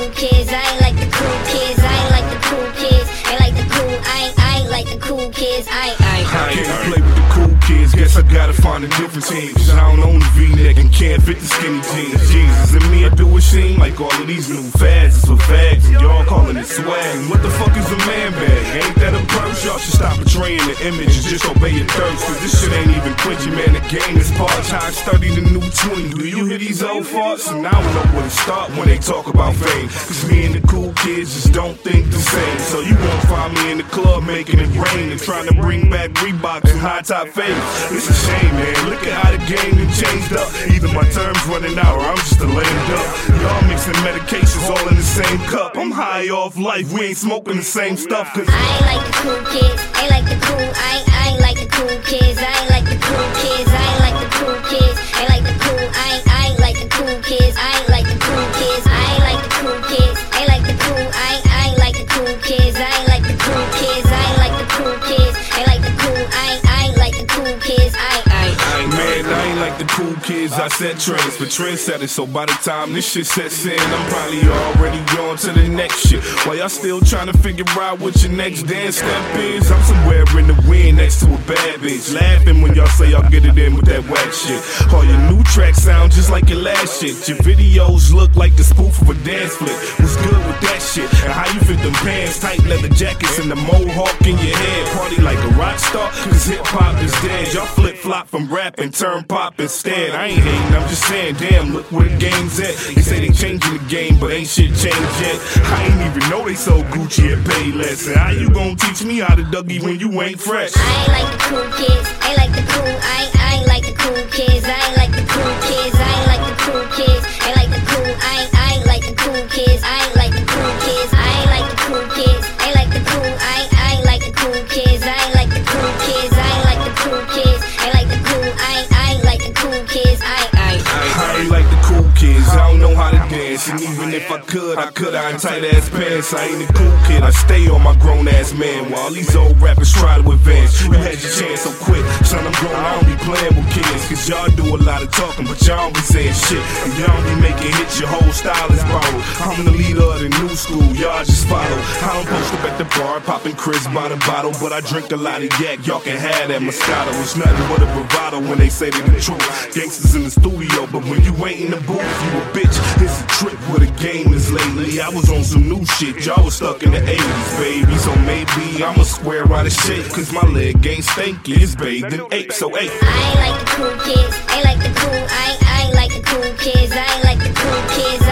cool kids. I ain't like the cool kids. I ain't like the cool kids. Ain't like the cool. I ain't. I ain't like the cool kids. I ain't. I ain't. I ain't play with the cool kids find a different team. Cause I don't own the V-neck and can't fit the skinny jeans. Jesus and me, I do it seem like all of these new fads is for fags, and y'all calling it swag. What the fuck is a man bag? Ain't that a purse? Y'all should stop betraying the image and just obey your thirst. Cause this shit ain't even quenching, man. The game is part time. Study the new 20. Do you hear these old farts? And I don't know where to start when they talk about fame. Cause me and the cool kids just don't think the same. So you won't find me in the club making it rain and trying to bring back Reebok and high top fade. It's a shame, man. Look at how the game done changed up. Either my term's running out or I'm just a lame duck. Y'all mixing medications all in the same cup. I'm high off life. We ain't smoking the same stuff. Cause I ain't like the cool kids. I ain't like the cool. I ain't, I ain't like the cool kids. I ain't like the cool kids. Like the cool kids. I set trends for trendsetters. So by the time this shit sets in, I'm probably already on to the next shit. While y'all still trying to figure out what your next dance step is, I'm somewhere in the wind next to a bad bitch. Laughing when y'all say y'all get it in with that whack shit. All your new tracks sound just like your last shit. Your videos look like the spoof of a dance flick. What's good that shit? And how you fit them pants, tight leather jackets, and the mohawk in your head? Party like a rock star, cause hip hop is dead. Y'all flip flop from rap and turn pop instead. I ain't hating, I'm just saying, damn, look where the game's at. They say they changing the game, but ain't shit changed yet. I ain't even know they sold Gucci and Payless. And how you gonna teach me how to Dougie when you ain't fresh? I ain't like the cool kids. I ain't like the cool. I ain't, I ain't like the cool kids. I ain't like the cool kids. I And even if I could, I could, I in tight ass pants. I ain't a cool kid, I stay on my grown man. While these old rappers try to advance. You had your chance, so quit. Son, I'm grown, I don't be playing with kids. Cause y'all do a lot of talking, but y'all don't be saying shit. And y'all be making hits, your whole style is borrowed. I'm the leader of the new school, y'all just follow. I don't post up at the bar, popping Cris by the bottle. But I drink a lot of yak, y'all can have that Moscato. It's nothing but a bravado when they say they the truth. Gangsters in the studio, but when you ain't in the booth, you a bitch. It's a trip where the game is lately. I was on some new shit, y'all was stuck in the 80s, baby. So Maybe I'm a square out of shape, cause my leg ain't stanky, it's bathed in ape, so ape. I ain't like the cool kids, I ain't like the cool, I ain't, I ain't like the cool kids, I ain't like the cool kids.